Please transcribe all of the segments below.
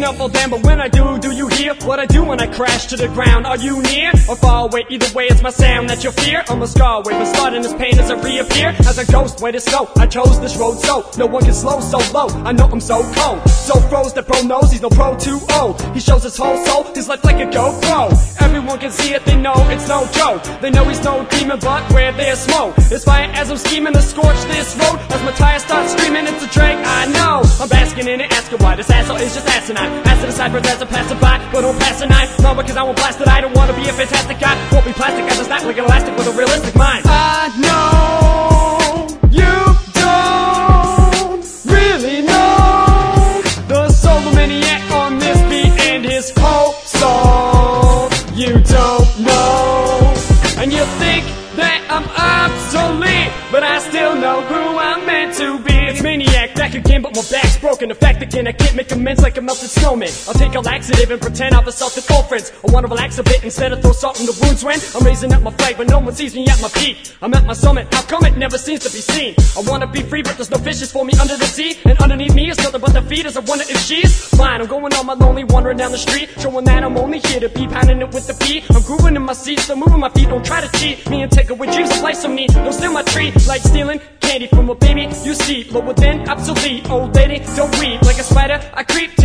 enough for them, but when I do, do you hear what I do when I crash to the ground? Are you near or far away? Either way, it's my sound that you fear. I'm a scar with my start in this pain as I reappear. As a ghost, where to go? I chose this road so no one can slow so low. I know I'm so cold, so froze that bro knows he's no pro too old. He shows his whole soul, his life like a GoPro. Everyone can see it, they know it's no joke. They know he's no demon, but where there's smoke, it's fire as I'm scheming to scorch this road. As my tires start it, this asshole is just asinine. Pass to the side, as a passerby, but don't pass a nine. No, because I won't blast it. I don't wanna be a fantastic guy. Won't be plastic, I just act like an elastic with a realistic mind. I know you don't really know the solo maniac on this beat and his whole soul. You don't know, and you think that I'm obsolete, again, but my back's broken. The fact again, I can't make amends like a melted snowman. I'll take a laxative and pretend I've assaulted old friends. I wanna relax a bit instead of throw salt in the wounds when I'm raising up my flag, but no one sees me at my peak. I'm at my summit, how come it never seems to be seen? I wanna be free, but there's no fishes for me under the sea. And underneath me is nothing but the feeders. I wonder if she's mine. I'm going on my lonely, wandering down the street, showing that I'm only here to be pounding it with the beat. I'm grooving in my seat, still moving my feet. Don't try to cheat me and take away dreams of life so neat. Don't steal my tree, like stealing candy from a baby. You see, lower than obsolete. Old lady, don't weep like a spider. I creep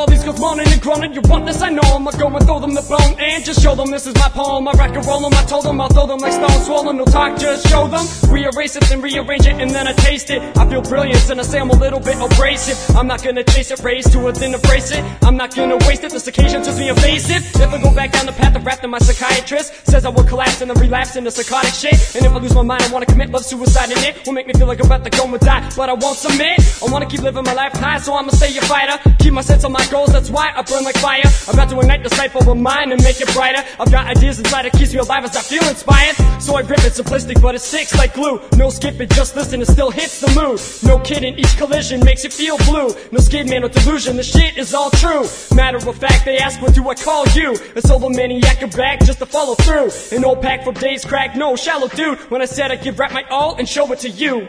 all these girls moaning and groaning. You want this? I know 'em. I go and throw them the bone and just show them this is my poem. I rock and roll 'em. I told them I'll throw them like stone swollen. No talk, just show them. Rearrange it and rearrange it and then I taste it. I feel brilliant and I say I'm a little bit abrasive. I'm not gonna chase it, raise to it, then embrace it. I'm not gonna waste it. This occasion just be invasive. If I go back down the rap, then my psychiatrist says I will collapse and then relapse into psychotic shit. And if I lose my mind, I wanna commit love suicide and it will make me feel like I'm about to go and die. But I won't submit. I wanna keep living my life high, so I'ma stay a fighter. Keep my sense on my goals, that's why I burn like fire. I'm about to ignite the sight of a mind and make it brighter. I've got ideas inside that keeps me alive as I feel inspired. So I rip it simplistic, but it sticks like glue. No skipping, just listen, it still hits the mood. No kidding, each collision makes you feel blue. No skid man or delusion, the shit is all true. Matter of fact, they ask what do I call you? A solo maniac and back just to follow through. An old pack from days crack, no shallow dude. When I said I'd give rap my all and show it to you.